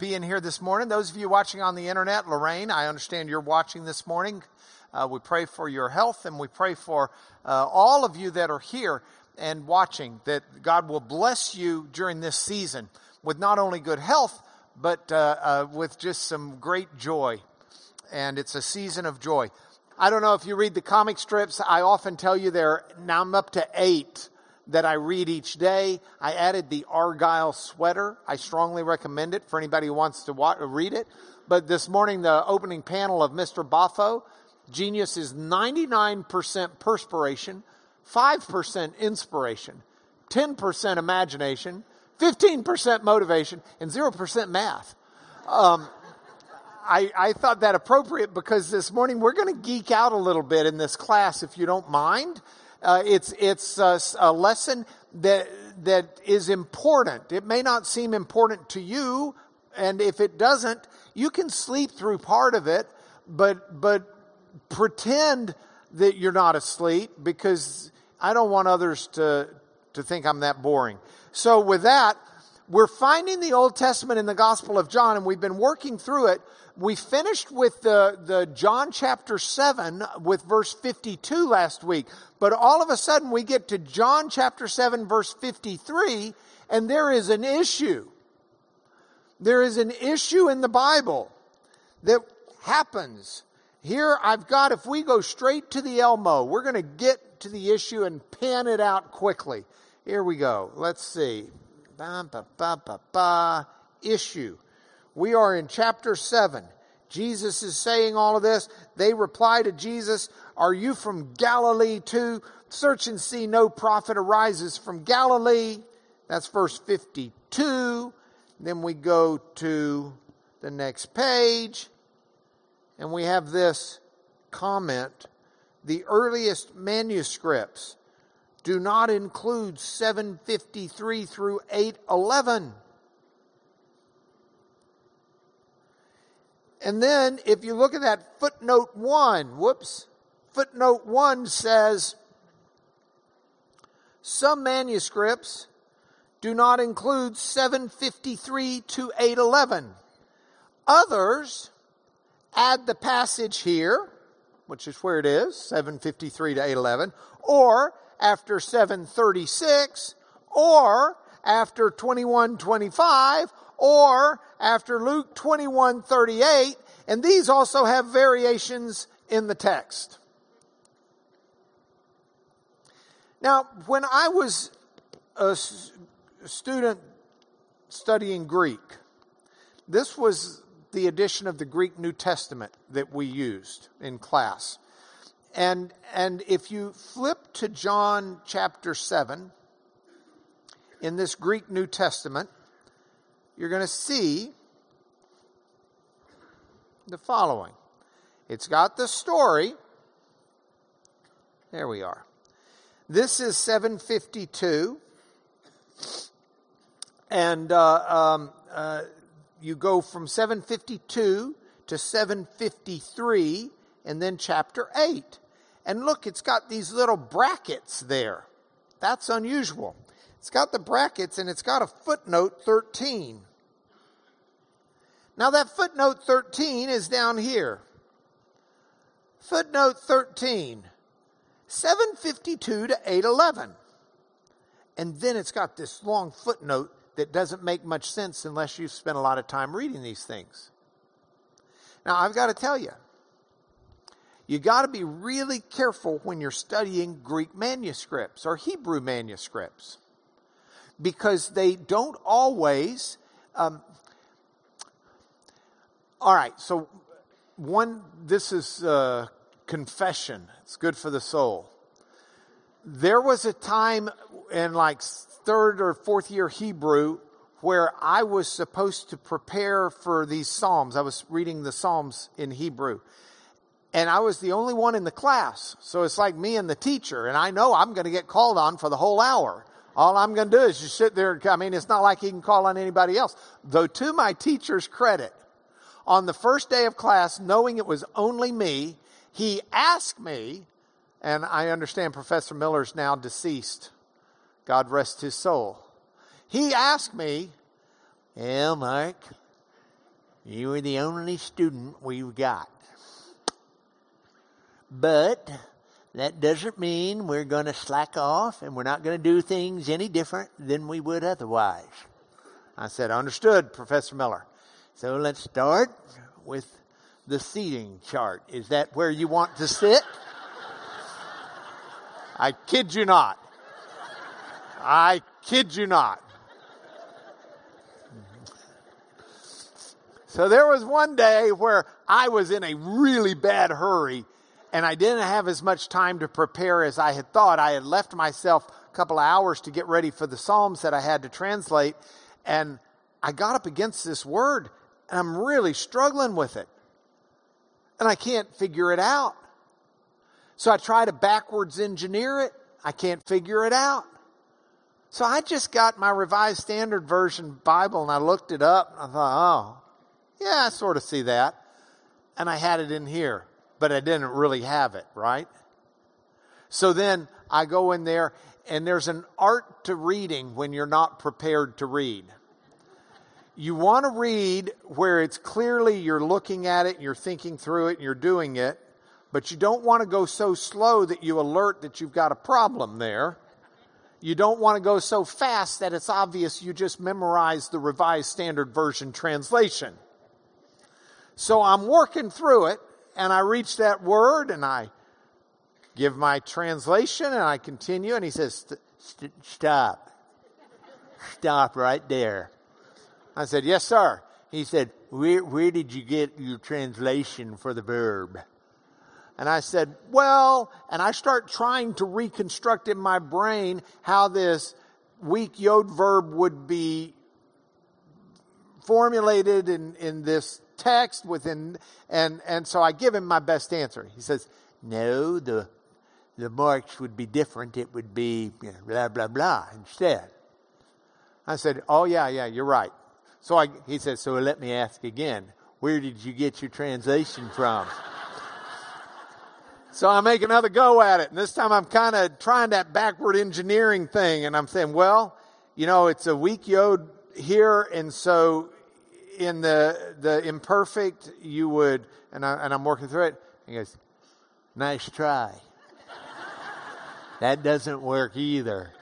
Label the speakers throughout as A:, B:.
A: being here this morning. Those of you watching on the internet, Lorraine, I understand you're watching this morning. Uh, we pray for your health and we pray for uh, all of you that are here and watching that God will bless you during this season with not only good health, but uh, uh with just some great joy. And it's a season of joy. I don't know if you read the comic strips. I often tell you there, now I'm up to eight that I read each day. I added the Argyle sweater. I strongly recommend it for anybody who wants to watch, read it. But this morning, the opening panel of Mr. Boffo, genius is 99% perspiration, 5% inspiration, 10% imagination, 15% motivation, and 0% math. Um, I, I, thought that appropriate because this morning we're going to geek out a little bit in this class, if you don't mind. Uh, it's it's a, a lesson that that is important. It may not seem important to you, and if it doesn't, you can sleep through part of it, but but pretend that you're not asleep because I don't want others to to think I'm that boring. So with that, we're finding the Old Testament in the Gospel of John, and we've been working through it we finished with the, the John chapter 7 with verse 52 last week. But all of a sudden we get to John chapter 7 verse 53 and there is an issue. There is an issue in the Bible that happens. Here I've got, if we go straight to the Elmo, we're going to get to the issue and pan it out quickly. Here we go. Let's see. Ba, ba, ba, ba, ba. Issue. We are in chapter 7. Jesus is saying all of this. They reply to Jesus, Are you from Galilee too? Search and see no prophet arises from Galilee. That's verse 52. Then we go to the next page, and we have this comment The earliest manuscripts do not include 753 through 811. And then if you look at that footnote one, whoops, footnote one says some manuscripts do not include 753 to 811. Others add the passage here, which is where it is, 753 to 811, or after 736, or after 2125, or after Luke 2138 and these also have variations in the text. Now, when I was a student studying Greek, this was the edition of the Greek New Testament that we used in class. And, and if you flip to John chapter 7 in this Greek New Testament, you're going to see the following. It's got the story. There we are. This is 752. And uh, um, uh, you go from 752 to 753 and then chapter 8. And look, it's got these little brackets there. That's unusual. It's got the brackets and it's got a footnote 13. Now, that footnote 13 is down here. Footnote 13, 752 to 811. And then it's got this long footnote that doesn't make much sense unless you've spent a lot of time reading these things. Now, I've got to tell you, you got to be really careful when you're studying Greek manuscripts or Hebrew manuscripts because they don't always um, all right, so one, this is uh, confession. It's good for the soul. There was a time in like third or fourth year Hebrew where I was supposed to prepare for these Psalms. I was reading the Psalms in Hebrew. And I was the only one in the class. So it's like me and the teacher. And I know I'm going to get called on for the whole hour. All I'm going to do is just sit there. And, I mean, it's not like he can call on anybody else. Though to my teacher's credit, on the first day of class, knowing it was only me, he asked me, and I understand Professor Miller's now deceased. God rest his soul. He asked me, Well, Mark,
B: You are the only student we've got. But that doesn't mean we're going to slack off and we're not going to do things any different than we would otherwise.
A: I said, Understood, Professor Miller.
B: So let's start with the seating chart. Is that where you want to sit?
A: I kid you not. I kid you not. So there was one day where I was in a really bad hurry and I didn't have as much time to prepare as I had thought. I had left myself a couple of hours to get ready for the Psalms that I had to translate and I got up against this word and I'm really struggling with it. And I can't figure it out. So I try to backwards engineer it. I can't figure it out. So I just got my Revised Standard Version Bible and I looked it up. And I thought, oh, yeah, I sort of see that. And I had it in here, but I didn't really have it, right? So then I go in there and there's an art to reading when you're not prepared to read. You want to read where it's clearly you're looking at it and you're thinking through it and you're doing it, but you don't want to go so slow that you alert that you've got a problem there. You don't want to go so fast that it's obvious you just memorized the Revised Standard Version translation. So I'm working through it and I reach that word and I give my translation and I continue and he says,
B: st- stop. Stop right there.
A: I said, yes, sir.
B: He said, where, where did you get your translation for the verb?
A: And I said, well, and I start trying to reconstruct in my brain how this weak yod verb would be formulated in, in this text within, and, and so I give him my best answer. He says,
B: no, the, the marks would be different. It would be blah, blah, blah instead.
A: I said, oh yeah, yeah, you're right. So I, he says,
B: so let me ask again. Where did you get your translation from?
A: so I make another go at it. And this time I'm kind of trying that backward engineering thing. And I'm saying, well, you know, it's a weak yod here. And so in the, the imperfect, you would, and, I, and I'm working through it. He goes,
B: nice try. that doesn't work either.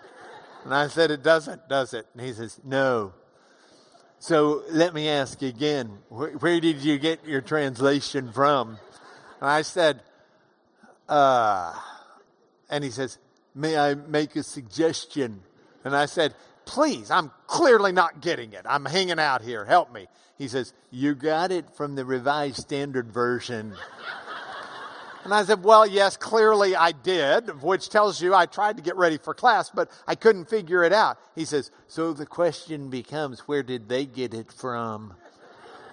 A: And I said, it doesn't, does it? And he says, no.
B: So let me ask again, where, where did you get your translation from?
A: And I said, uh, and he says, may I make a suggestion? And I said, please, I'm clearly not getting it. I'm hanging out here. Help me.
B: He says, you got it from the Revised Standard Version.
A: And I said, well, yes, clearly I did, which tells you I tried to get ready for class, but I couldn't figure it out.
B: He says, so the question becomes, where did they get it from?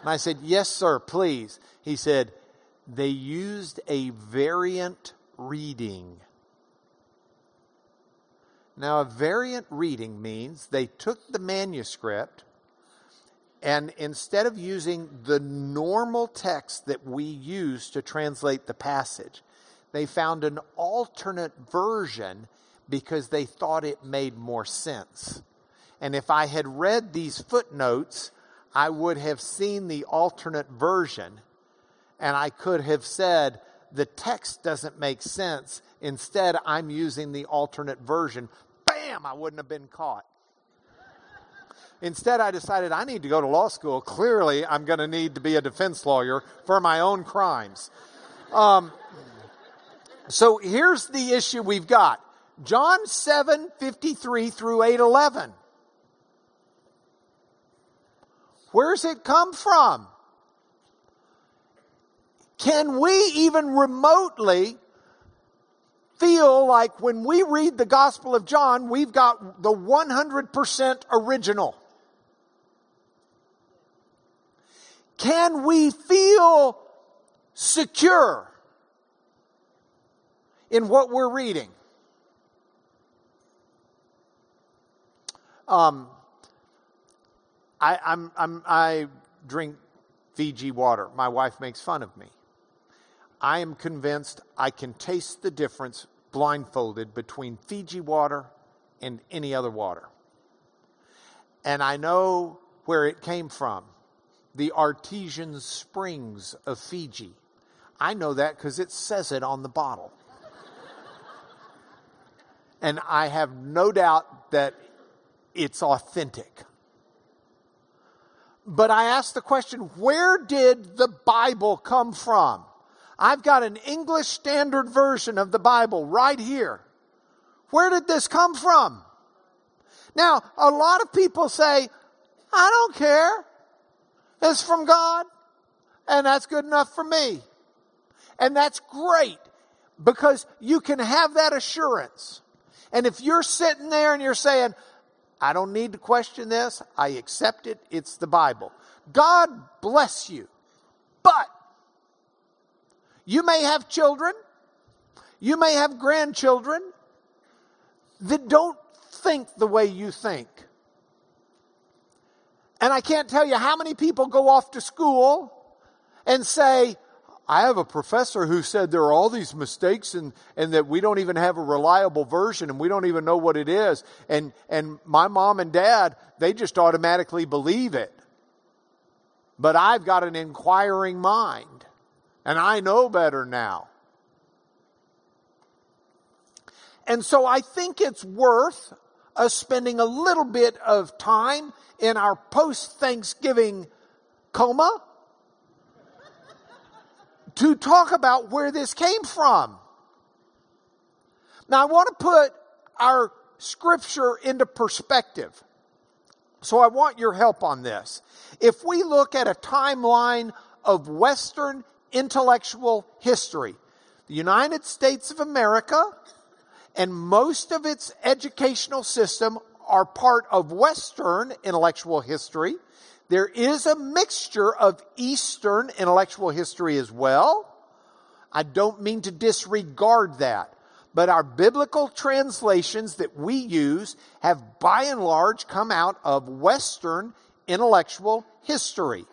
A: And I said, yes, sir, please.
B: He said, they used a variant reading.
A: Now, a variant reading means they took the manuscript and instead of using the normal text that we use to translate the passage, they found an alternate version because they thought it made more sense. And if I had read these footnotes, I would have seen the alternate version and I could have said, the text doesn't make sense. Instead, I'm using the alternate version. Bam! I wouldn't have been caught. Instead, I decided I need to go to law school. Clearly, I'm going to need to be a defense lawyer for my own crimes. Um, so here's the issue we've got John 7 53 through 8 11. Where's it come from? Can we even remotely feel like when we read the Gospel of John, we've got the 100% original? Can we feel secure in what we're reading? Um, I, I'm, I'm, I drink Fiji water. My wife makes fun of me. I am convinced I can taste the difference blindfolded between Fiji water and any other water. And I know where it came from the artesian springs of Fiji. I know that because it says it on the bottle. and I have no doubt that it's authentic. But I ask the question where did the Bible come from? I've got an English Standard Version of the Bible right here. Where did this come from? Now, a lot of people say, I don't care. It's from God, and that's good enough for me. And that's great because you can have that assurance. And if you're sitting there and you're saying, I don't need to question this, I accept it, it's the Bible. God bless you. But you may have children, you may have grandchildren that don't think the way you think. And I can't tell you how many people go off to school and say, I have a professor who said there are all these mistakes and, and that we don't even have a reliable version and we don't even know what it is. And, and my mom and dad, they just automatically believe it. But I've got an inquiring mind and I know better now. And so I think it's worth us spending a little bit of time in our post Thanksgiving coma to talk about where this came from. Now, I want to put our scripture into perspective. So I want your help on this. If we look at a timeline of Western intellectual history, the United States of America and most of its educational system are part of Western intellectual history. There is a mixture of Eastern intellectual history as well. I don't mean to disregard that, but our biblical translations that we use have by and large come out of Western intellectual history.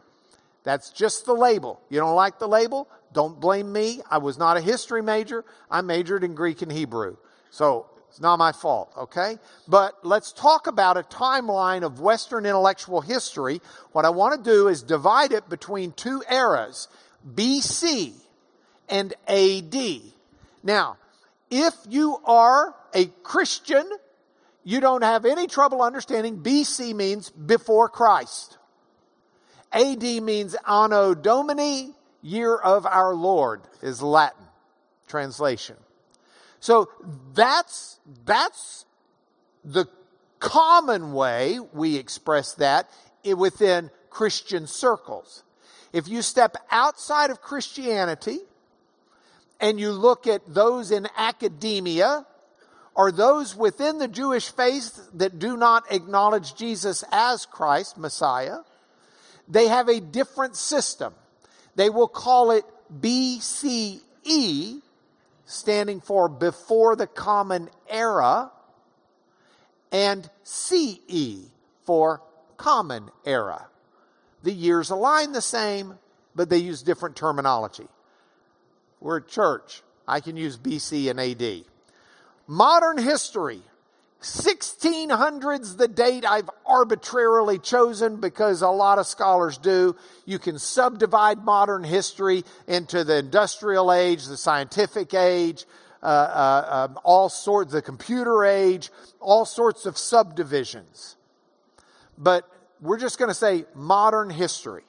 A: That's just the label. You don't like the label? Don't blame me. I was not a history major. I majored in Greek and Hebrew. So it's not my fault, okay? But let's talk about a timeline of Western intellectual history. What I want to do is divide it between two eras, BC and AD. Now, if you are a Christian, you don't have any trouble understanding BC means before Christ. AD means Anno Domini, year of our Lord, is Latin translation. So that's, that's the common way we express that within Christian circles. If you step outside of Christianity and you look at those in academia or those within the Jewish faith that do not acknowledge Jesus as Christ, Messiah, they have a different system. They will call it BCE, standing for before the common era, and CE for common era. The years align the same, but they use different terminology. We're a church. I can use BC and AD. Modern history 1600's the date I've arbitrarily chosen because a lot of scholars do. You can subdivide modern history into the industrial age, the scientific age, uh, uh, um, all sorts, the computer age, all sorts of subdivisions. But we're just going to say modern history.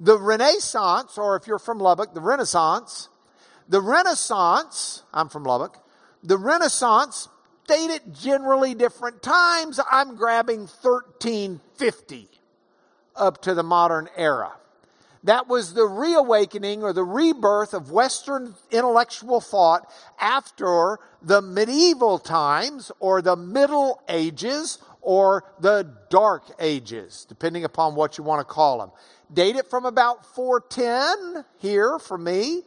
A: The Renaissance, or if you're from Lubbock, the Renaissance, the Renaissance, I'm from Lubbock, the Renaissance date at generally different times. I'm grabbing 1350 up to the modern era. That was the reawakening or the rebirth of Western intellectual thought after the medieval times or the Middle Ages or the Dark Ages, depending upon what you want to call them. Date it from about 410 here for me,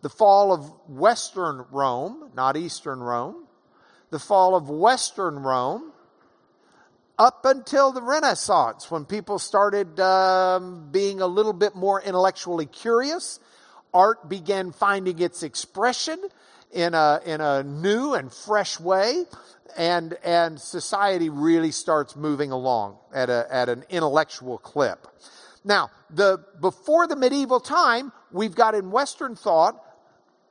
A: the fall of Western Rome, not Eastern Rome the fall of Western Rome up until the Renaissance, when people started um, being a little bit more intellectually curious. Art began finding its expression in a, in a new and fresh way, and, and society really starts moving along at, a, at an intellectual clip. Now, the, before the medieval time, we've got in Western thought,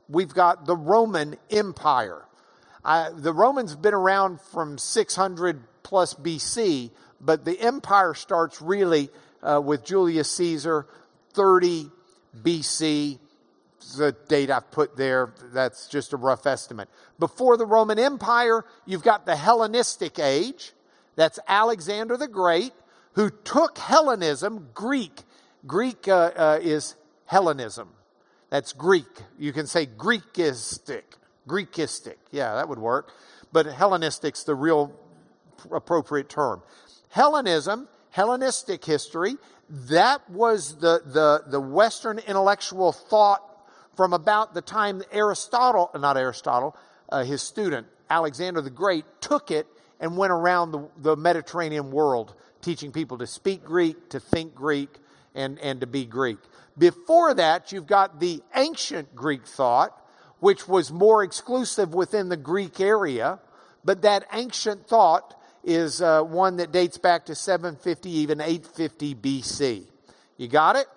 A: we've got the Roman Empire. Uh, the Romans have been around from 600 plus BC, but the empire starts really uh, with Julius Caesar, 30 BC. The date I've put there, that's just a rough estimate. Before the Roman Empire, you've got the Hellenistic age. That's Alexander the Great, who took Hellenism, Greek. Greek uh, uh, is Hellenism. That's Greek. You can say Greekistic. Greekistic. Yeah, that would work. But Hellenistic's the real appropriate term. Hellenism, Hellenistic history, that was the, the, the Western intellectual thought from about the time Aristotle, not Aristotle, uh, his student, Alexander the Great, took it and went around the, the Mediterranean world teaching people to speak Greek, to think Greek, and, and to be Greek. Before that, you've got the ancient Greek thought, which was more exclusive within the Greek area, but that ancient thought is uh, one that dates back to 750, even 850 BC. You got it?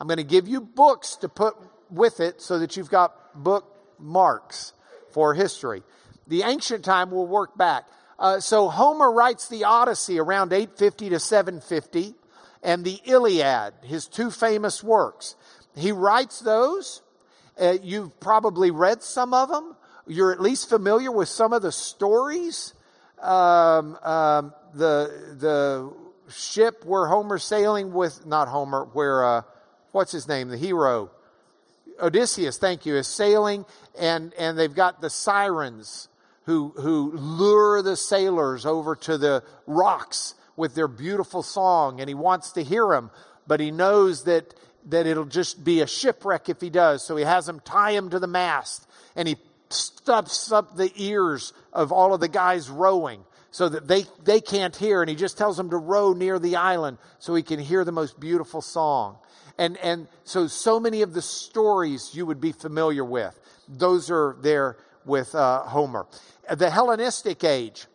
A: I'm going to give you books to put with it so that you've got bookmarks for history. The ancient time will work back. Uh, so Homer writes the Odyssey around 850 to 750 and the Iliad, his two famous works. He writes those. Uh, you've probably read some of them. You're at least familiar with some of the stories. Um, um, the the ship where Homer's sailing with not Homer, where uh, what's his name, the hero. Odysseus, thank you, is sailing, and and they've got the sirens who who lure the sailors over to the rocks with their beautiful song, and he wants to hear them, but he knows that that it'll just be a shipwreck if he does. So he has them tie him to the mast, and he stuffs up the ears of all of the guys rowing so that they, they can't hear. And he just tells them to row near the island so he can hear the most beautiful song. And, and so, so many of the stories you would be familiar with, those are there with uh, Homer. The Hellenistic age,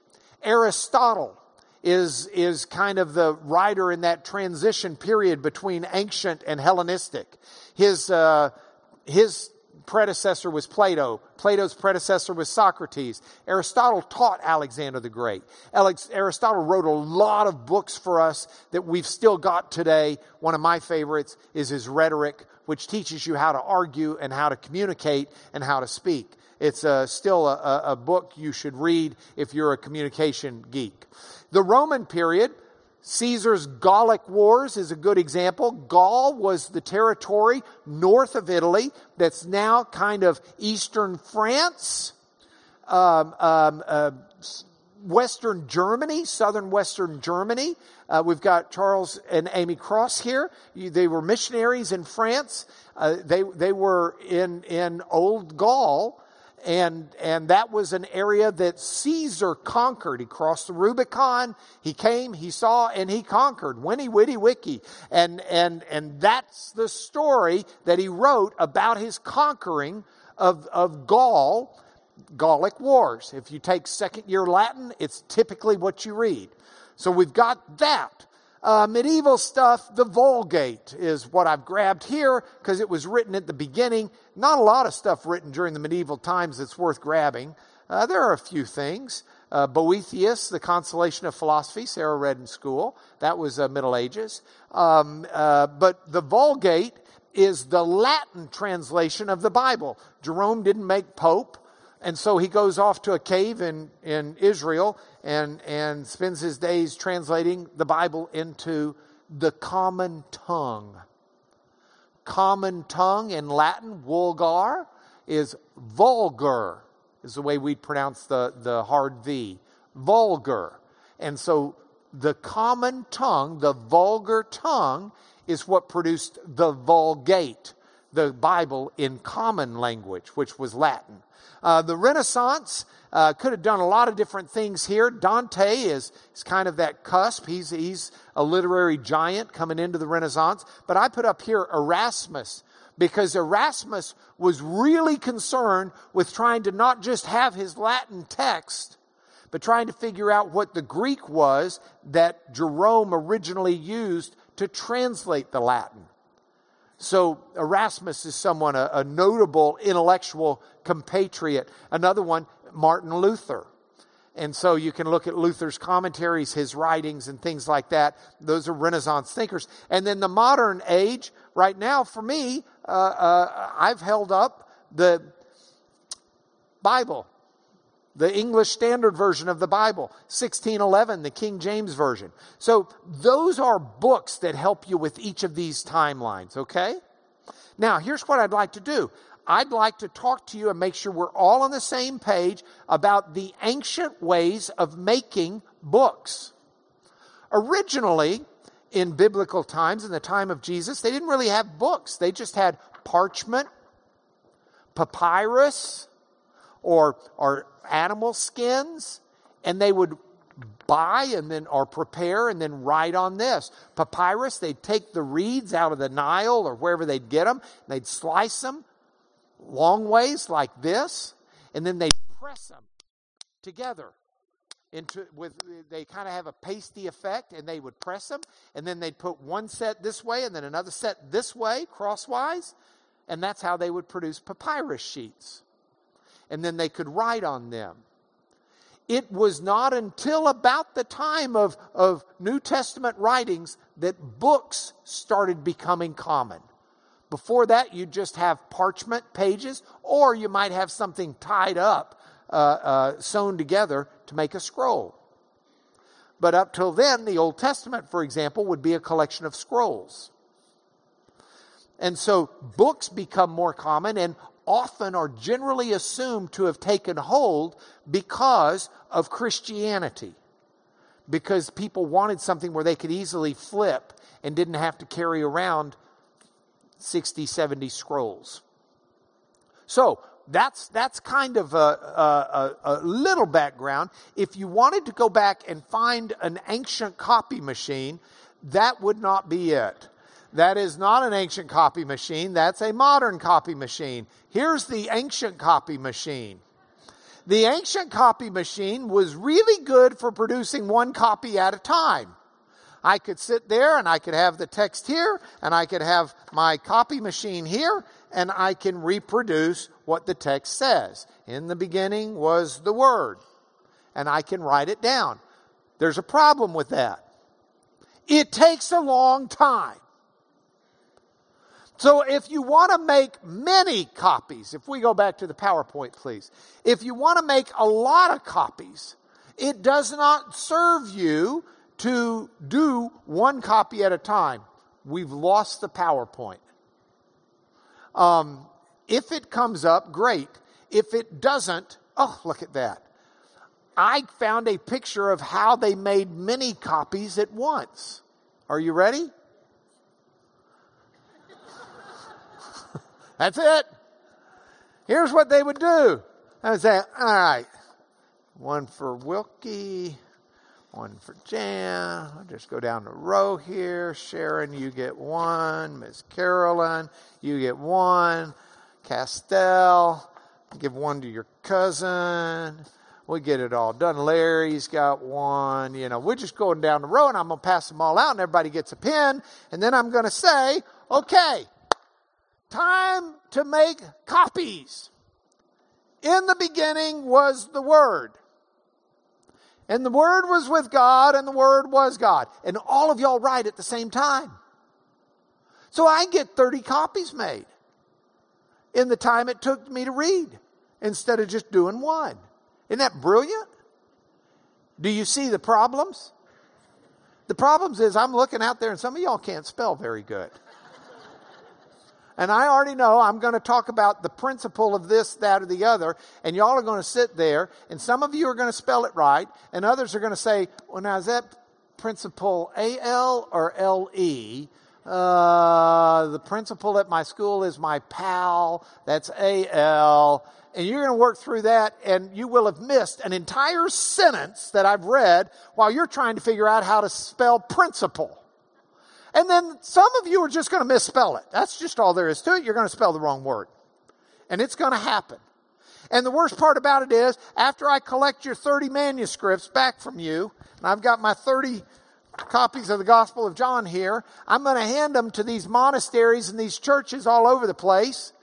A: Aristotle is, is kind of the writer in that transition period between ancient and Hellenistic. His, uh, his predecessor was Plato. Plato's predecessor was Socrates. Aristotle taught Alexander the Great. Alex, Aristotle wrote a lot of books for us that we've still got today. One of my favorites is his Rhetoric, which teaches you how to argue and how to communicate and how to speak. It's uh, still a, a book you should read if you're a communication geek. The Roman period, Caesar's Gallic Wars is a good example. Gaul was the territory north of Italy that's now kind of eastern France, um, um, uh, western Germany, southern western Germany. Uh, we've got Charles and Amy Cross here. They were missionaries in France. Uh, they they were in in Old Gaul and and that was an area that Caesar conquered. He crossed the Rubicon. He came, he saw, and he conquered. Veni, vidi, vici. and and and that's the story that he wrote about his conquering of of Gaul, Gallic Wars. If you take second year Latin, it's typically what you read. So we've got that. Uh, medieval stuff, the Vulgate is what I've grabbed here because it was written at the beginning. Not a lot of stuff written during the medieval times that's worth grabbing. Uh, there are a few things. Uh, Boethius, The Consolation of Philosophy, Sarah read in school. That was uh, Middle Ages. Um, uh, but the Vulgate is the Latin translation of the Bible. Jerome didn't make Pope. And so he goes off to a cave in, in Israel and, and spends his days translating the Bible into the common tongue. Common tongue in Latin, vulgar, is vulgar, is the way we pronounce the, the hard V. Vulgar. And so the common tongue, the vulgar tongue, is what produced the Vulgate, the Bible in common language, which was Latin. Uh, the Renaissance uh, could have done a lot of different things here. Dante is, is kind of that cusp. He's, he's a literary giant coming into the Renaissance. But I put up here Erasmus because Erasmus was really concerned with trying to not just have his Latin text, but trying to figure out what the Greek was that Jerome originally used to translate the Latin. So Erasmus is someone, a, a notable intellectual compatriot. Another one, Martin Luther. And so you can look at Luther's commentaries, his writings, and things like that. Those are Renaissance thinkers. And then the modern age, right now, for me, uh, uh, I've held up the Bible, the English Standard Version of the Bible, 1611, the King James Version. So those are books that help you with each of these timelines, okay? Now, here's what I'd like to do. I'd like to talk to you and make sure we're all on the same page about the ancient ways of making books. Originally, in biblical times, in the time of Jesus, they didn't really have books. They just had parchment, papyrus, or, or animal skins, and they would buy and then or prepare and then write on this. Papyrus they'd take the reeds out of the nile or wherever they'd get them they'd slice them long ways like this, and then they press them together into with they kind of have a pasty effect and they would press them and then they'd put one set this way and then another set this way crosswise and that's how they would produce papyrus sheets and then they could write on them it was not until about the time of, of new testament writings that books started becoming common before that, you just have parchment pages, or you might have something tied up, uh, uh, sewn together to make a scroll. But up till then, the Old Testament, for example, would be a collection of scrolls. And so books become more common and often are generally assumed to have taken hold because of Christianity. Because people wanted something where they could easily flip and didn't have to carry around 60, 70 scrolls. So that's, that's kind of a, a, a, little background. If you wanted to go back and find an ancient copy machine, that would not be it. That is not an ancient copy machine. That's a modern copy machine. Here's the ancient copy machine. The ancient copy machine was really good for producing one copy at a time. I could sit there and I could have the text here and I could have my copy machine here and I can reproduce what the text says. In the beginning was the Word. And I can write it down. There's a problem with that. It takes a long time. So if you want to make many copies, if we go back to the PowerPoint, please. If you want to make a lot of copies, it does not serve you to do one copy at a time. We've lost the PowerPoint. Um, if it comes up, great. If it doesn't, oh, look at that. I found a picture of how they made many copies at once. Are you ready? That's it. Here's what they would do. I would say, all right, one for Wilkie, one for Jan. I'll just go down the row here. Sharon, you get one. Miss Carolyn, you get one. Castell, give one to your cousin. We get it all done. Larry's got one. You know, we're just going down the row and I'm going to pass them all out and everybody gets a pen. And then I'm going to say, okay, time to make copies. In the beginning was the Word. And the Word was with God, and the Word was God. And all of y'all write at the same time. So I get 30 copies made in the time it took me to read instead of just doing one. Isn't that brilliant? Do you see the problems? The problems is I'm looking out there and some of y'all can't spell very good. And I already know I'm going to talk about the principle of this, that, or the other, and y'all are going to sit there, and some of you are going to spell it right, and others are going to say, well, now is that principle A-L or L-E? Uh, the principal at my school is my pal. That's A-L. And you're going to work through that, and you will have missed an entire sentence that I've read while you're trying to figure out how to spell principle. And then some of you are just going to misspell it. That's just all there is to it. You're going to spell the wrong word. And it's going to happen. And the worst part about it is, after I collect your 30 manuscripts back from you, and I've got my 30 copies of the Gospel of John here. I'm going to hand them to these monasteries and these churches all over the place.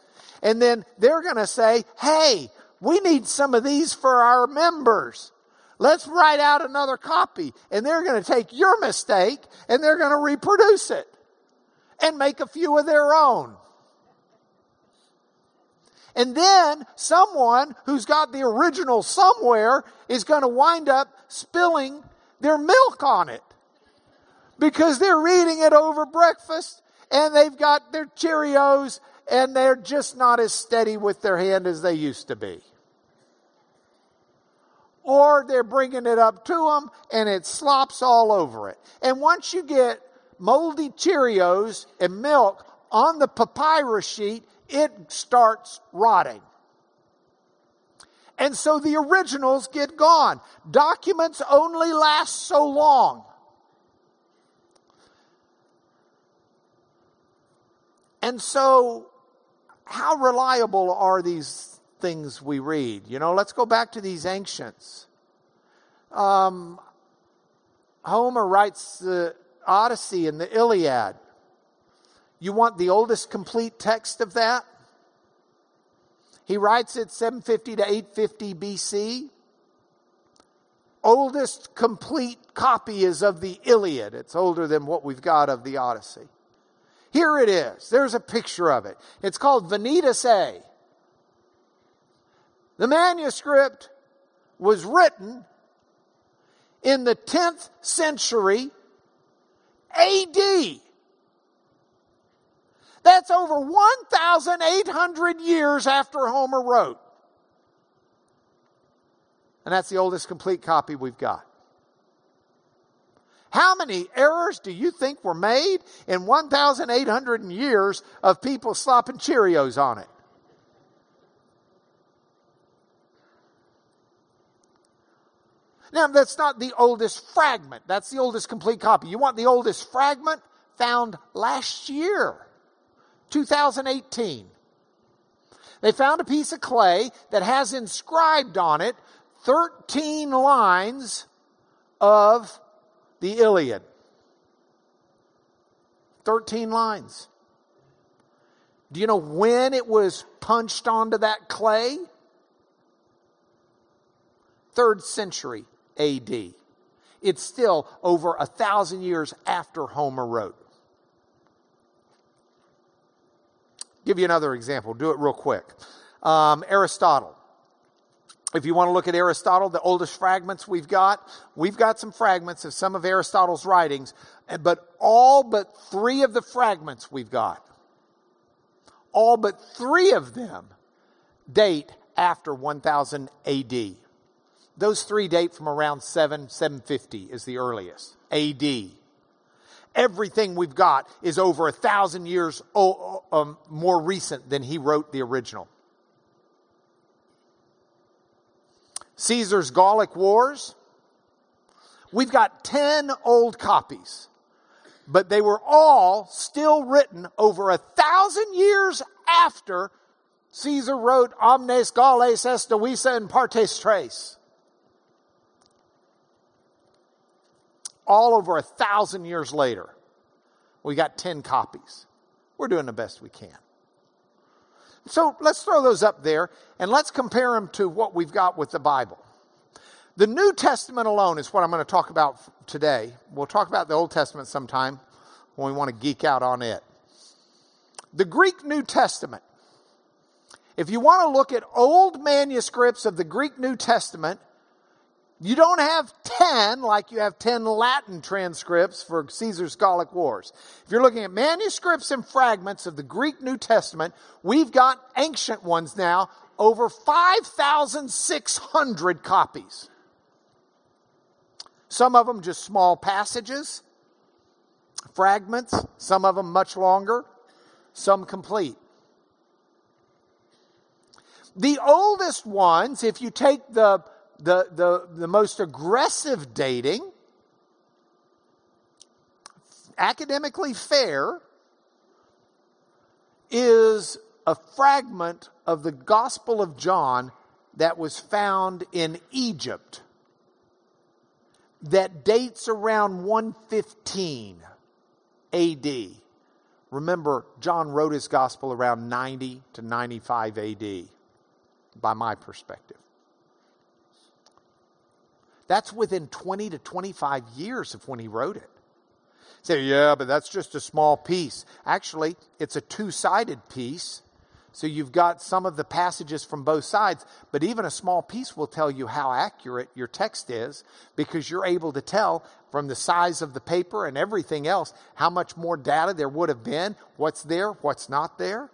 A: And then they're going to say, hey, we need some of these for our members. Let's write out another copy. And they're going to take your mistake and they're going to reproduce it and make a few of their own. And then someone who's got the original somewhere is going to wind up spilling their milk on it because they're reading it over breakfast and they've got their Cheerios and they're just not as steady with their hand as they used to be. Or they're bringing it up to them and it slops all over it. And once you get moldy Cheerios and milk on the papyrus sheet, it starts rotting. And so the originals get gone. Documents only last so long. And so, how reliable are these things we read? You know, let's go back to these ancients. Um, Homer writes the Odyssey and the Iliad. You want the oldest complete text of that? He writes it 750 to 850 BC. Oldest complete copy is of the Iliad. It's older than what we've got of the Odyssey. Here it is. There's a picture of it. It's called Venetus A. The manuscript was written in the 10th century AD. That's over 1,800 years after Homer wrote. And that's the oldest complete copy we've got. How many errors do you think were made in 1,800 years of people slopping Cheerios on it? Now, that's not the oldest fragment. That's the oldest complete copy. You want the oldest fragment found last year, 2018. They found a piece of clay that has inscribed on it 13 lines of the Iliad. 13 lines. Do you know when it was punched onto that clay? Third century AD. It's still over a thousand years after Homer wrote. Give you another example. Do it real quick. Um, Aristotle if you want to look at Aristotle, the oldest fragments we've got, we've got some fragments of some of Aristotle's writings, but all but three of the fragments we've got, all but three of them date after 1000 AD. Those three date from around 7, 750 is the earliest, AD. Everything we've got is over a thousand years um, more recent than he wrote the original. Caesar's Gallic Wars. We've got 10 old copies, but they were all still written over a thousand years after Caesar wrote Omnes Galles est divisa in partes tres. All over a thousand years later, we got 10 copies. We're doing the best we can. So let's throw those up there and let's compare them to what we've got with the Bible. The New Testament alone is what I'm going to talk about today. We'll talk about the Old Testament sometime when we want to geek out on it. The Greek New Testament. If you want to look at old manuscripts of the Greek New Testament, you don't have 10 like you have 10 Latin transcripts for Caesar's Gallic Wars. If you're looking at manuscripts and fragments of the Greek New Testament, we've got ancient ones now, over 5,600 copies. Some of them just small passages, fragments, some of them much longer, some complete. The oldest ones, if you take the the, the, the most aggressive dating, academically fair, is a fragment of the Gospel of John that was found in Egypt. that dates around 115 AD. Remember, John wrote his gospel around 90 to 95 AD, by my perspective. That's within 20 to 25 years of when he wrote it. Say, yeah, but that's just a small piece. Actually, it's a two sided piece. So you've got some of the passages from both sides, but even a small piece will tell you how accurate your text is because you're able to tell from the size of the paper and everything else how much more data there would have been, what's there, what's not there.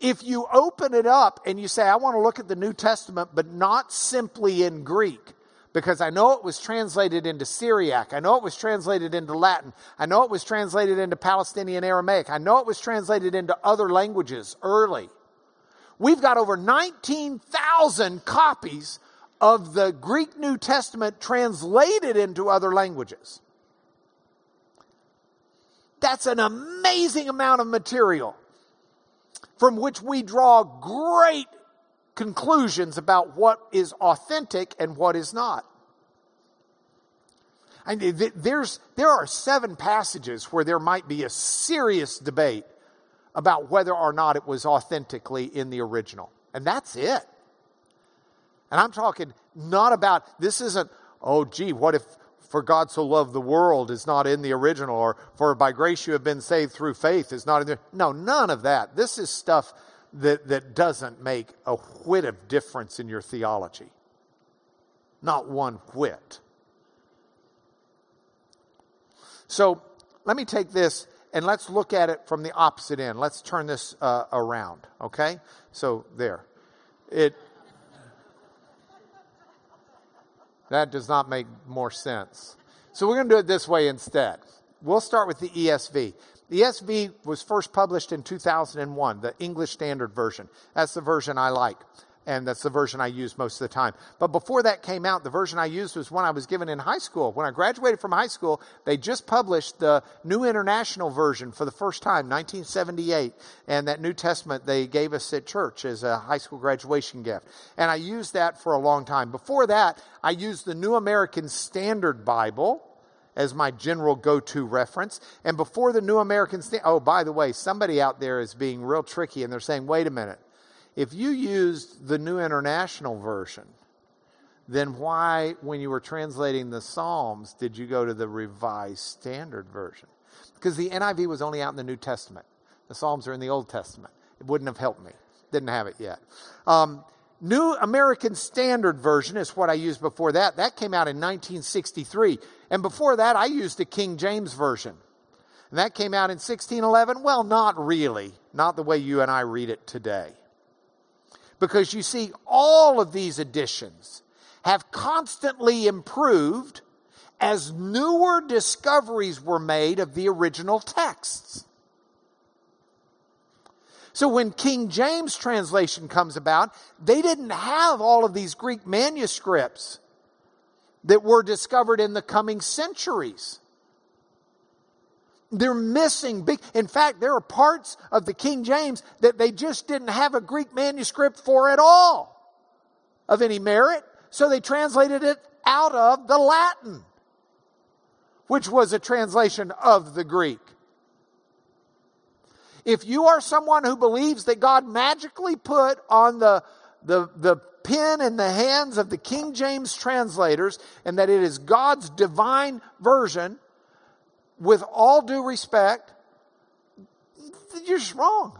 A: If you open it up and you say, I want to look at the New Testament, but not simply in Greek, because I know it was translated into Syriac. I know it was translated into Latin. I know it was translated into Palestinian Aramaic. I know it was translated into other languages early. We've got over 19,000 copies of the Greek New Testament translated into other languages. That's an amazing amount of material from which we draw great conclusions about what is authentic and what is not. There's, there are seven passages where there might be a serious debate about whether or not it was authentically in the original. And that's it. And I'm talking not about, this isn't, oh, gee, what if for God so loved the world is not in the original, or for by grace you have been saved through faith is not in there. No, none of that. This is stuff that, that doesn't make a whit of difference in your theology. Not one whit. So let me take this and let's look at it from the opposite end. Let's turn this uh, around, okay? So there. It that does not make more sense. So we're going to do it this way instead. We'll start with the ESV. The ESV was first published in 2001, the English Standard Version. That's the version I like, and that's the version I use most of the time. But before that came out, the version I used was one I was given in high school. When I graduated from high school, they just published the New International Version for the first time, 1978. And that New Testament they gave us at church as a high school graduation gift. And I used that for a long time. Before that, I used the New American Standard Bible as my general go to reference. And before the New American Standard, oh, by the way, somebody out there is being real tricky and they're saying, wait a minute. If you used the New International Version, then why, when you were translating the Psalms, did you go to the Revised Standard Version? Because the NIV was only out in the New Testament. The Psalms are in the Old Testament. It wouldn't have helped me. Didn't have it yet. Um, New American Standard Version is what I used before that. That came out in 1963. And before that, I used the King James Version. And that came out in 1611. Well, not really. Not the way you and I read it today. Because you see, all of these editions have constantly improved as newer discoveries were made of the original texts. So when King James translation comes about, they didn't have all of these Greek manuscripts that were discovered in the coming centuries. They're missing big. In fact, there are parts of the King James that they just didn't have a Greek manuscript for at all of any merit. So they translated it out of the Latin, which was a translation of the Greek. If you are someone who believes that God magically put on the, the, the pen in the hands of the King James translators and that it is God's divine version, with all due respect, you're just wrong.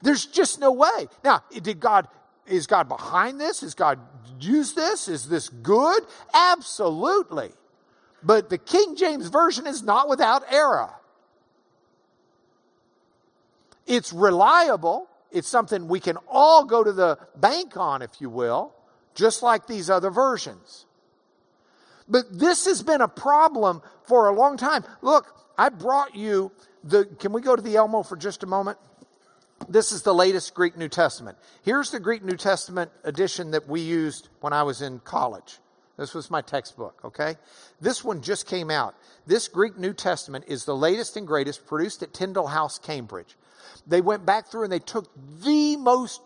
A: There's just no way. Now, did God, is God behind this? Is God use this? Is this good? Absolutely. But the King James Version is not without error. It's reliable. It's something we can all go to the bank on, if you will, just like these other versions. But this has been a problem for a long time. Look, I brought you the. Can we go to the Elmo for just a moment? This is the latest Greek New Testament. Here's the Greek New Testament edition that we used when I was in college. This was my textbook, okay? This one just came out. This Greek New Testament is the latest and greatest, produced at Tyndale House, Cambridge. They went back through and they took the most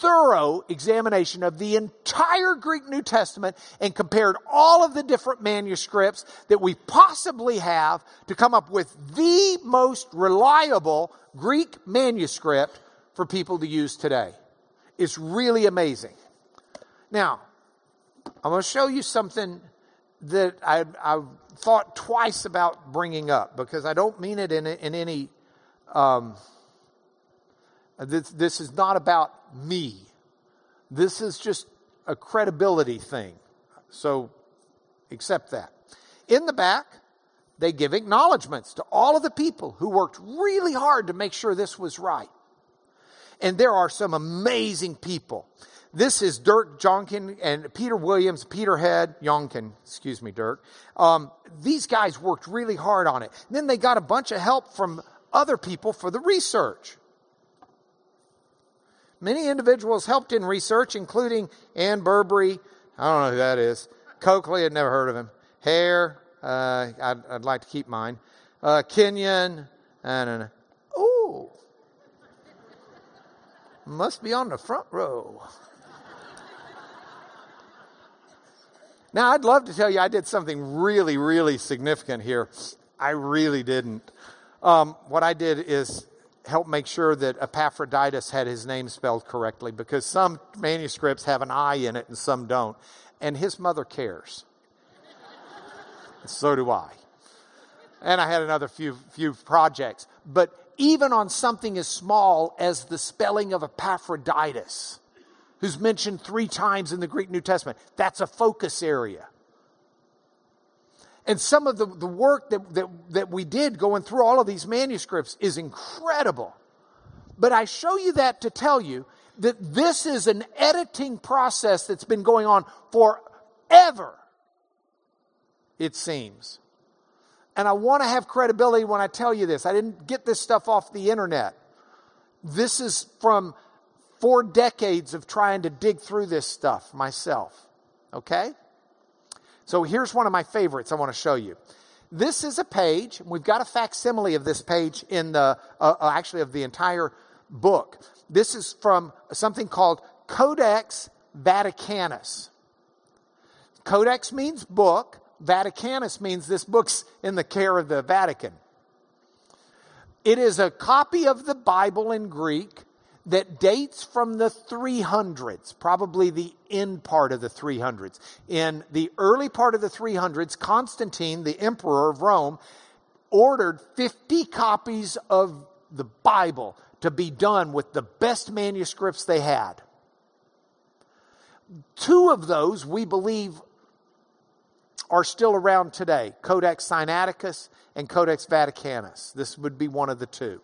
A: thorough examination of the entire Greek New Testament and compared all of the different manuscripts that we possibly have to come up with the most reliable Greek manuscript for people to use today. It's really amazing. Now, I'm going to show you something that I, I thought twice about bringing up because I don't mean it in, in any. Um, this, this is not about me. This is just a credibility thing. So accept that. In the back, they give acknowledgments to all of the people who worked really hard to make sure this was right. And there are some amazing people. This is Dirk Jongkind and Peter Williams, Peter Head, Jongkind, excuse me, Dirk. Um, these guys worked really hard on it. And then they got a bunch of help from other people for the research. Many individuals helped in research, including Ann Burbury. I don't know who that is. Coakley, I'd never heard of him. Hare, uh, I'd, I'd, like to keep mine. Uh, Kenyon, I don't know. Ooh. Must be on the front row. Now, I'd love to tell you I did something really, really significant here. I really didn't. Um, what I did is help make sure that Epaphroditus had his name spelled correctly because some manuscripts have an I in it and some don't. And his mother cares. so do I. And I had another few, few projects. But even on something as small as the spelling of Epaphroditus, who's mentioned three times in the Greek New Testament. That's a focus area. And some of the, the work that, that, that we did going through all of these manuscripts is incredible. But I show you that to tell you that this is an editing process that's been going on forever, it seems. And I want to have credibility when I tell you this. I didn't get this stuff off the internet. This is from four decades of trying to dig through this stuff myself. Okay? So here's one of my favorites I want to show you. This is a page. We've got a facsimile of this page in the, uh, uh, actually, of the entire book. This is from something called Codex Vaticanus. Codex means book. Vaticanus means this book's in the care of the Vatican. It is a copy of the Bible in Greek that dates from the 300s, probably the end part of the 300s. In the early part of the 300s, Constantine, the emperor of Rome, ordered 50 copies of the Bible to be done with the best manuscripts they had. Two of those, we believe, are still around today Codex Sinaiticus and Codex Vaticanus. This would be one of the two.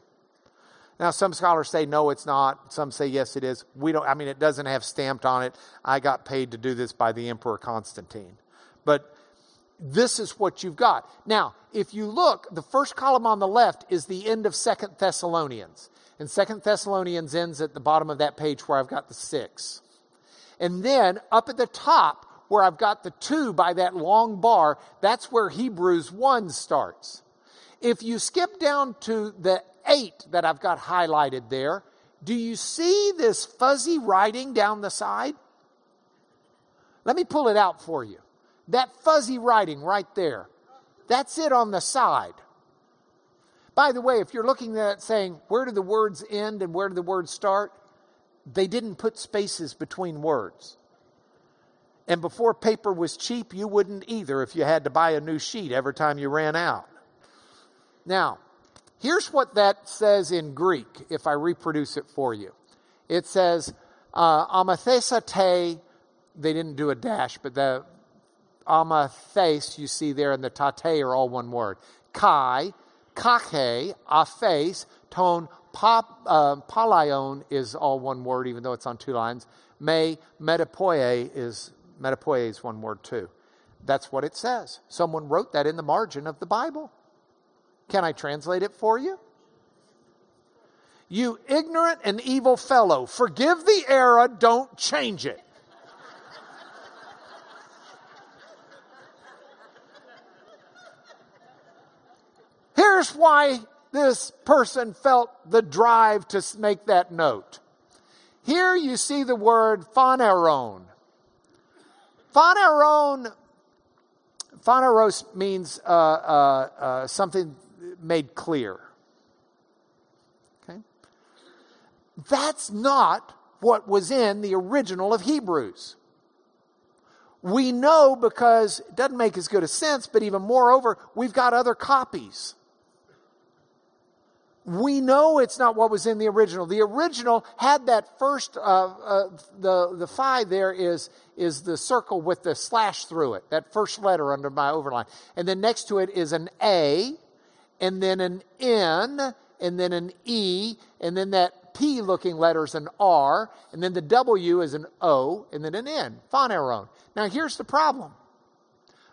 A: Now, some scholars say no, it's not. Some say yes, it is. We don't. I mean, it doesn't have stamped on it. I got paid to do this by the Emperor Constantine, but this is what you've got. Now, if you look, the first column on the left is the end of Second Thessalonians, and Second Thessalonians ends at the bottom of that page where I've got the six, and then up at the top where I've got the two by that long bar, that's where Hebrews one starts. If you skip down to the 8 that I've got highlighted there, do you see this fuzzy writing down the side? Let me pull it out for you. That fuzzy writing right there, that's it on the side. By the way, if you're looking at saying, where do the words end and where do the words start? They didn't put spaces between words. And before paper was cheap, you wouldn't either if you had to buy a new sheet every time you ran out. Now, Here's what that says in Greek, if I reproduce it for you. It says, uh, amathesate, they didn't do a dash, but the amathes you see there and the tate are all one word. Kai, kake, aphes, tone, pop, uh, is all one word, even though it's on two lines. Me, metapoie is, metapoie is one word too. That's what it says. Someone wrote that in the margin of the Bible. Can I translate it for you? You ignorant and evil fellow, forgive the error, don't change it. Here's why this person felt the drive to make that note. Here you see the word phaneron. Phaneron, phaneros means uh, uh, uh, something made clear. Okay? That's not what was in the original of Hebrews. We know because it doesn't make as good a sense, but even moreover, we've got other copies. We know it's not what was in the original. The original had that first, uh, uh, the, the phi there is, is the circle with the slash through it, that first letter under my overline. And then next to it is an A, and then an N, and then an E, and then that P looking letter is an R, and then the W is an O, and then an N, phaneron. Now here's the problem.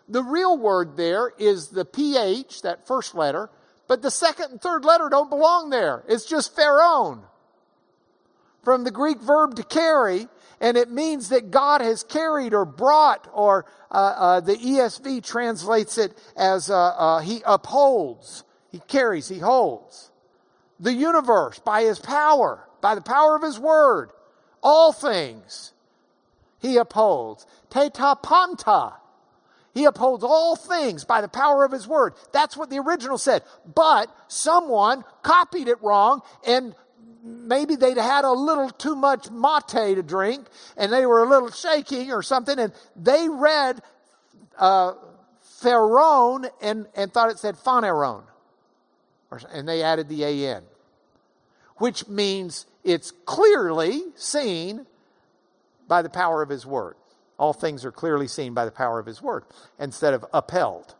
A: The real word there is the PH, that first letter, but the second and third letter don't belong there. It's just pharon. From the Greek verb to carry, and it means that God has carried or brought, or uh, uh, the ESV translates it as uh, uh, He upholds, He carries, He holds the universe by his power, by the power of his word. All things he upholds. Teta panta. He upholds all things by the power of his word. That's what the original said. But someone copied it wrong and maybe they'd had a little too much mate to drink and they were a little shaking or something and they read uh, and, and thought it said Phaneron. And they added the AN which means it's clearly seen by the power of his word. All things are clearly seen by the power of his word instead of upheld.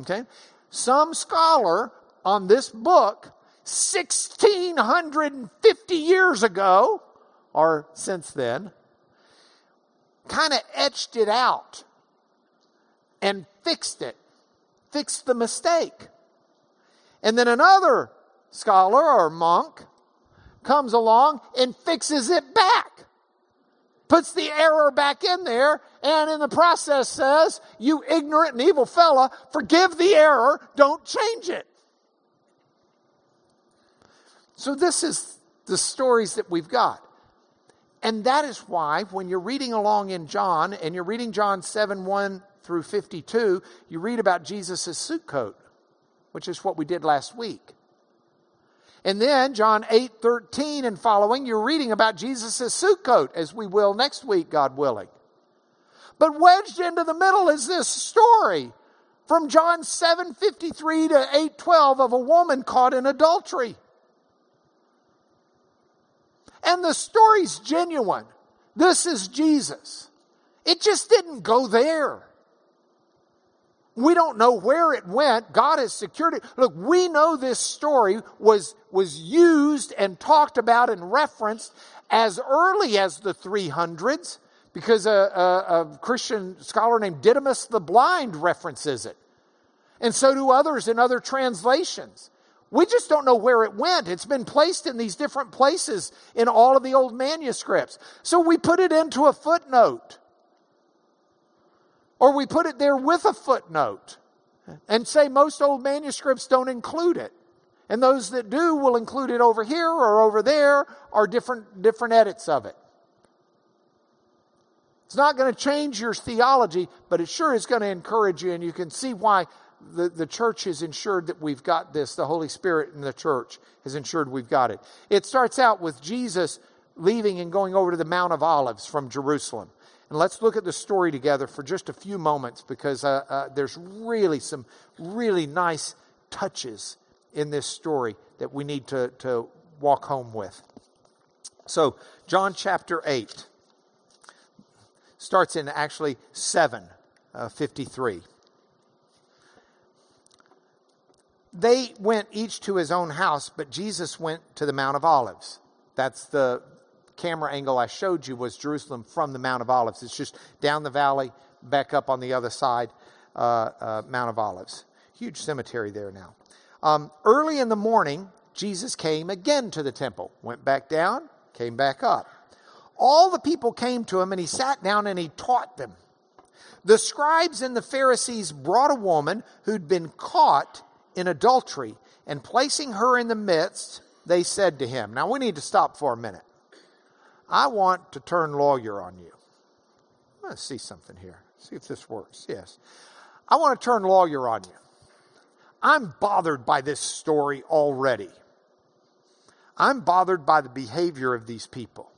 A: Okay? Some scholar on this book 1650 years ago or since then kind of etched it out and fixed it, fixed the mistake. And then another scholar or monk comes along and fixes it back. Puts the error back in there and in the process says, you ignorant and evil fella, forgive the error, don't change it. So this is the stories that we've got. And that is why when you're reading along in John and you're reading John 7 1 through 52, you read about Jesus' Sukkot, which is what we did last week. And then John 8, 13 and following, you're reading about Jesus' Sukkot, as we will next week, God willing. But wedged into the middle is this story from John 7, 53 to 8, 12 of a woman caught in adultery. And the story's genuine. This is Jesus. It just didn't go there. We don't know where it went. God has secured it. Look, we know this story was, was used and talked about and referenced as early as the 300s because a, a, a Christian scholar named Didymus the Blind references it. And so do others in other translations. We just don't know where it went. It's been placed in these different places in all of the old manuscripts. So we put it into a footnote. Or we put it there with a footnote and say most old manuscripts don't include it. And those that do will include it over here or over there or different, different edits of it. It's not going to change your theology, but it sure is going to encourage you, and you can see why the, the church has ensured that we've got this. The Holy Spirit in the church has ensured we've got it. It starts out with Jesus leaving and going over to the Mount of Olives from Jerusalem. And let's look at the story together for just a few moments because uh, uh, there's really some really nice touches in this story that we need to, to walk home with. So, John chapter 8 starts in actually 7 uh, 53. They went each to his own house, but Jesus went to the Mount of Olives. That's the camera angle I showed you was Jerusalem from the Mount of Olives. It's just down the valley, back up on the other side, uh, uh, Mount of Olives. Huge cemetery there now. Um, early in the morning, Jesus came again to the temple, went back down, came back up. All the people came to him, and he sat down and he taught them. The scribes and the Pharisees brought a woman who'd been caught in adultery, and placing her in the midst, they said to him, Now we need to stop for a minute. I want to turn lawyer on you. Let's see something here. See if this works. Yes. I want to turn lawyer on you. I'm bothered by this story already. I'm bothered by the behavior of these people.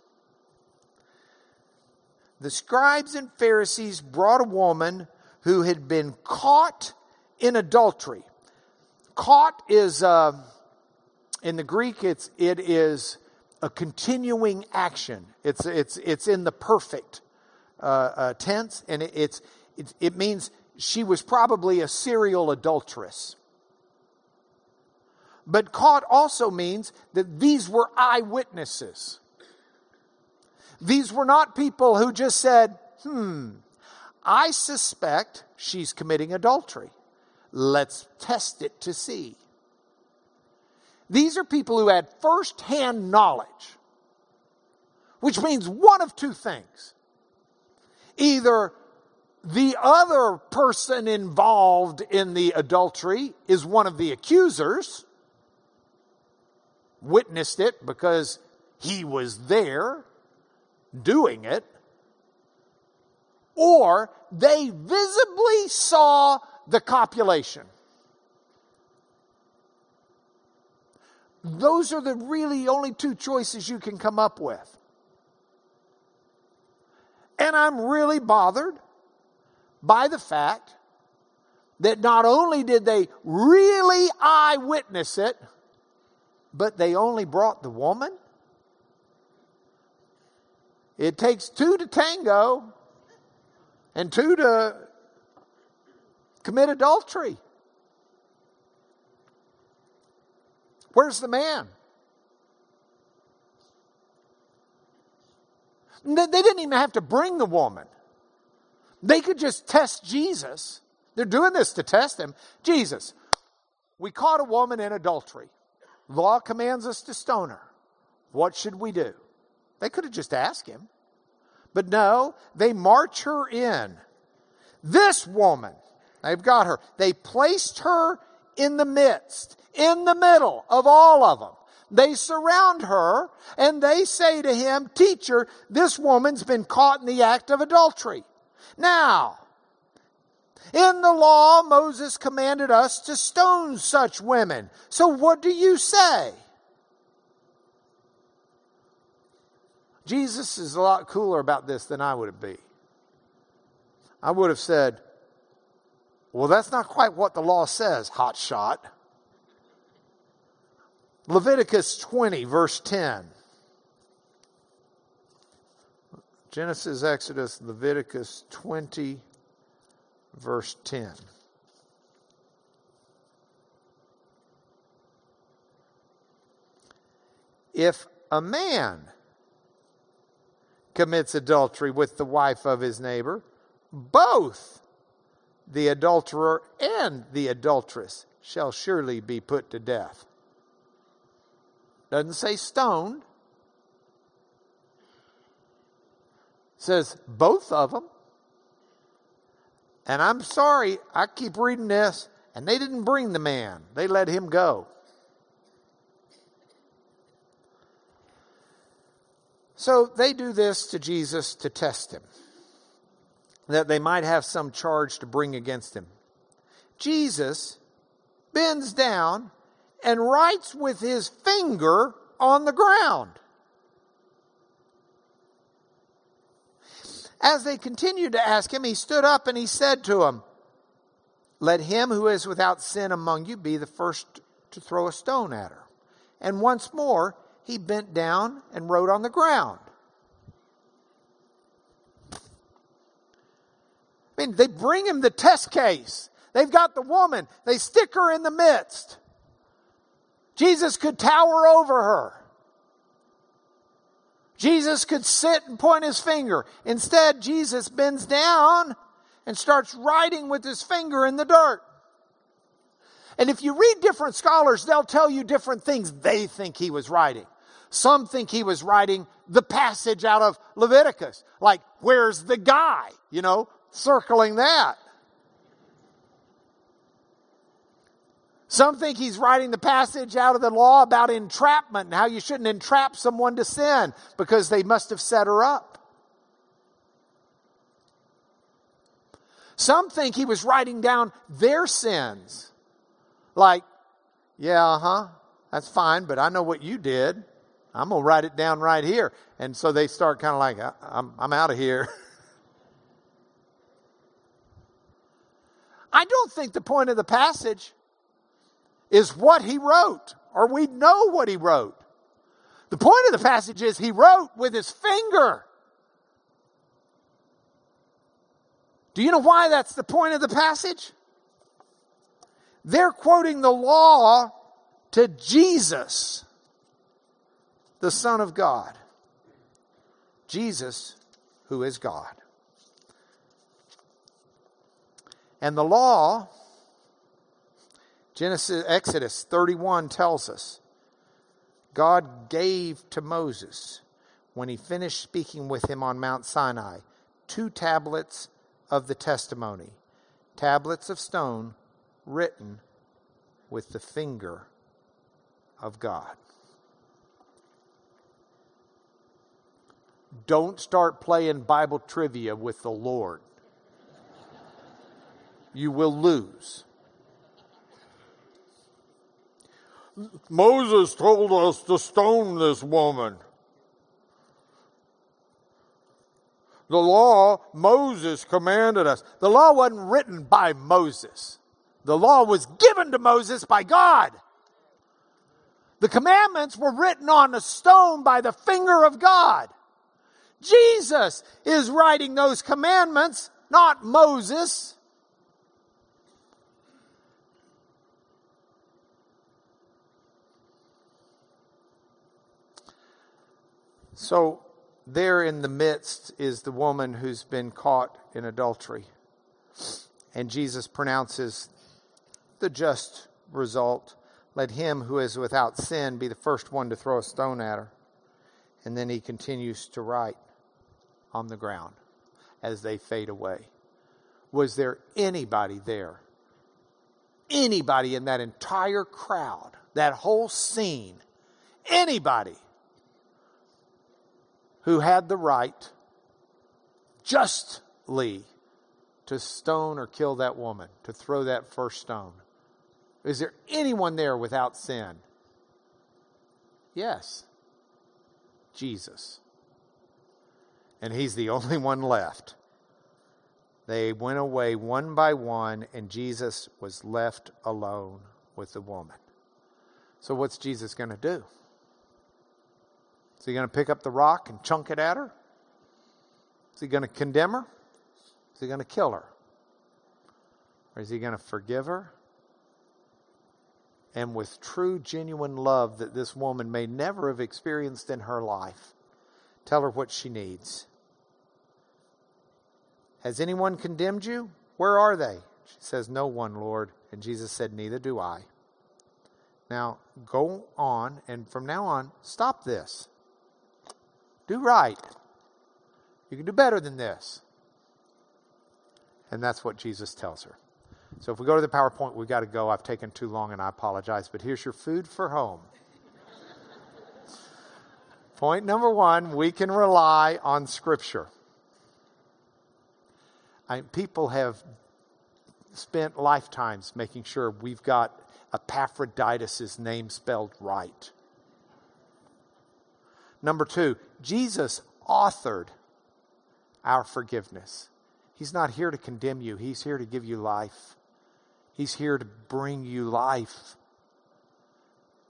A: The scribes and Pharisees brought a woman who had been caught in adultery. Caught is, uh, in the Greek, it's, it is a continuing action. It's, it's, it's in the perfect uh, uh, tense, and it, it's, it, it means she was probably a serial adulteress. But caught also means that these were eyewitnesses. These were not people who just said, hmm, I suspect she's committing adultery. Let's test it to see. These are people who had firsthand knowledge, which means one of two things. Either the other person involved in the adultery is one of the accusers, witnessed it because he was there doing it, or they visibly saw the copulation. Those are the really only two choices you can come up with. And I'm really bothered by the fact that not only did they really eyewitness it, but they only brought the woman. It takes two to tango and two to commit adultery. Where's the man? They didn't even have to bring the woman. They could just test Jesus. They're doing this to test him. Jesus, we caught a woman in adultery. Law commands us to stone her. What should we do? They could have just asked him. But no, they march her in. This woman, they've got her. They placed her in the midst, in the middle of all of them. They surround her and they say to him, Teacher, this woman's been caught in the act of adultery. Now, in the law, Moses commanded us to stone such women. So what do you say? Jesus is a lot cooler about this than I would be. I would have said, well, that's not quite what the law says, hot shot. Leviticus 20, verse 10. Genesis, Exodus, Leviticus 20, verse 10. If a man commits adultery with the wife of his neighbor, both the adulterer and the adulteress shall surely be put to death. Doesn't say stoned. says both of them. And I'm sorry, I keep reading this, and they didn't bring the man, they let him go. So they do this to Jesus to test him, that they might have some charge to bring against him. Jesus bends down and writes with his finger on the ground. As they continued to ask him, he stood up and he said to them, Let him who is without sin among you be the first to throw a stone at her. And once more, he bent down and wrote on the ground. I mean, they bring him the test case. They've got the woman, they stick her in the midst. Jesus could tower over her. Jesus could sit and point his finger. Instead, Jesus bends down and starts writing with his finger in the dirt. And if you read different scholars, they'll tell you different things they think he was writing. Some think he was writing the passage out of Leviticus, like, where's the guy? You know, circling that. Some think he's writing the passage out of the law about entrapment and how you shouldn't entrap someone to sin because they must have set her up. Some think he was writing down their sins. Like, yeah, uh huh, that's fine, but I know what you did. I'm going to write it down right here. And so they start kind of like, I'm, I'm out of here. I don't think the point of the passage is what he wrote, or we know what he wrote. The point of the passage is he wrote with his finger. Do you know why that's the point of the passage? They're quoting the law to Jesus, the Son of God. Jesus, who is God. And the law, Genesis, Exodus 31 tells us, God gave to Moses, when he finished speaking with him on Mount Sinai, two tablets of the testimony, tablets of stone written with the finger of God. Don't start playing Bible trivia with the Lord you will lose. Moses told us to stone this woman. The law, Moses commanded us. The law wasn't written by Moses. The law was given to Moses by God. The commandments were written on a stone by the finger of God. Jesus is writing those commandments, not Moses. So, there in the midst is the woman who's been caught in adultery. And Jesus pronounces the just result. Let him who is without sin be the first one to throw a stone at her. And then he continues to write on the ground as they fade away. Was there anybody there? Anybody in that entire crowd, that whole scene? Anybody who had the right justly to stone or kill that woman, to throw that first stone? Is there anyone there without sin? Yes. Jesus. And he's the only one left. They went away one by one, and Jesus was left alone with the woman. So, what's Jesus going to do? Is he going to pick up the rock and chunk it at her? Is he going to condemn her? Is he going to kill her? Or is he going to forgive her? And with true, genuine love that this woman may never have experienced in her life, tell her what she needs. Has anyone condemned you? Where are they? She says, No one, Lord. And Jesus said, Neither do I. Now, go on, and from now on, stop this. Do right. You can do better than this. And that's what Jesus tells her. So if we go to the PowerPoint, we've got to go. I've taken too long and I apologize, but here's your food for home. Point number one we can rely on Scripture. I, people have spent lifetimes making sure we've got Epaphroditus' name spelled right. Number two, Jesus authored our forgiveness. He's not here to condemn you, He's here to give you life. He's here to bring you life.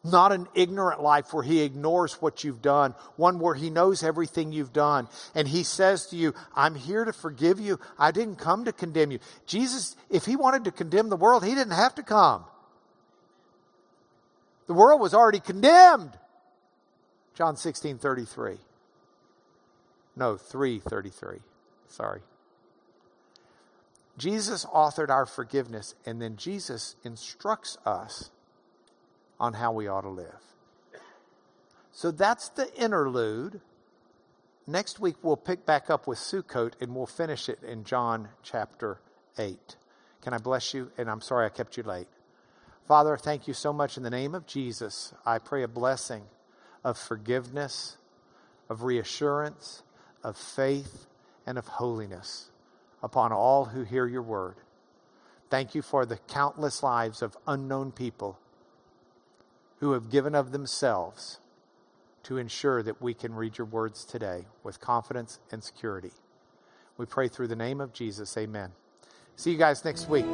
A: Not an ignorant life where he ignores what you've done, one where he knows everything you've done. And he says to you, I'm here to forgive you. I didn't come to condemn you. Jesus, if he wanted to condemn the world, he didn't have to come. The world was already condemned. John 16 33. No, 333. Sorry. Jesus authored our forgiveness, and then Jesus instructs us on how we ought to live. So that's the interlude. Next week, we'll pick back up with Sukkot and we'll finish it in John chapter 8. Can I bless you? And I'm sorry I kept you late. Father, thank you so much in the name of Jesus. I pray a blessing of forgiveness, of reassurance, of faith, and of holiness upon all who hear your word. Thank you for the countless lives of unknown people who have given of themselves to ensure that we can read your words today with confidence and security. We pray through the name of Jesus. Amen. See you guys next week.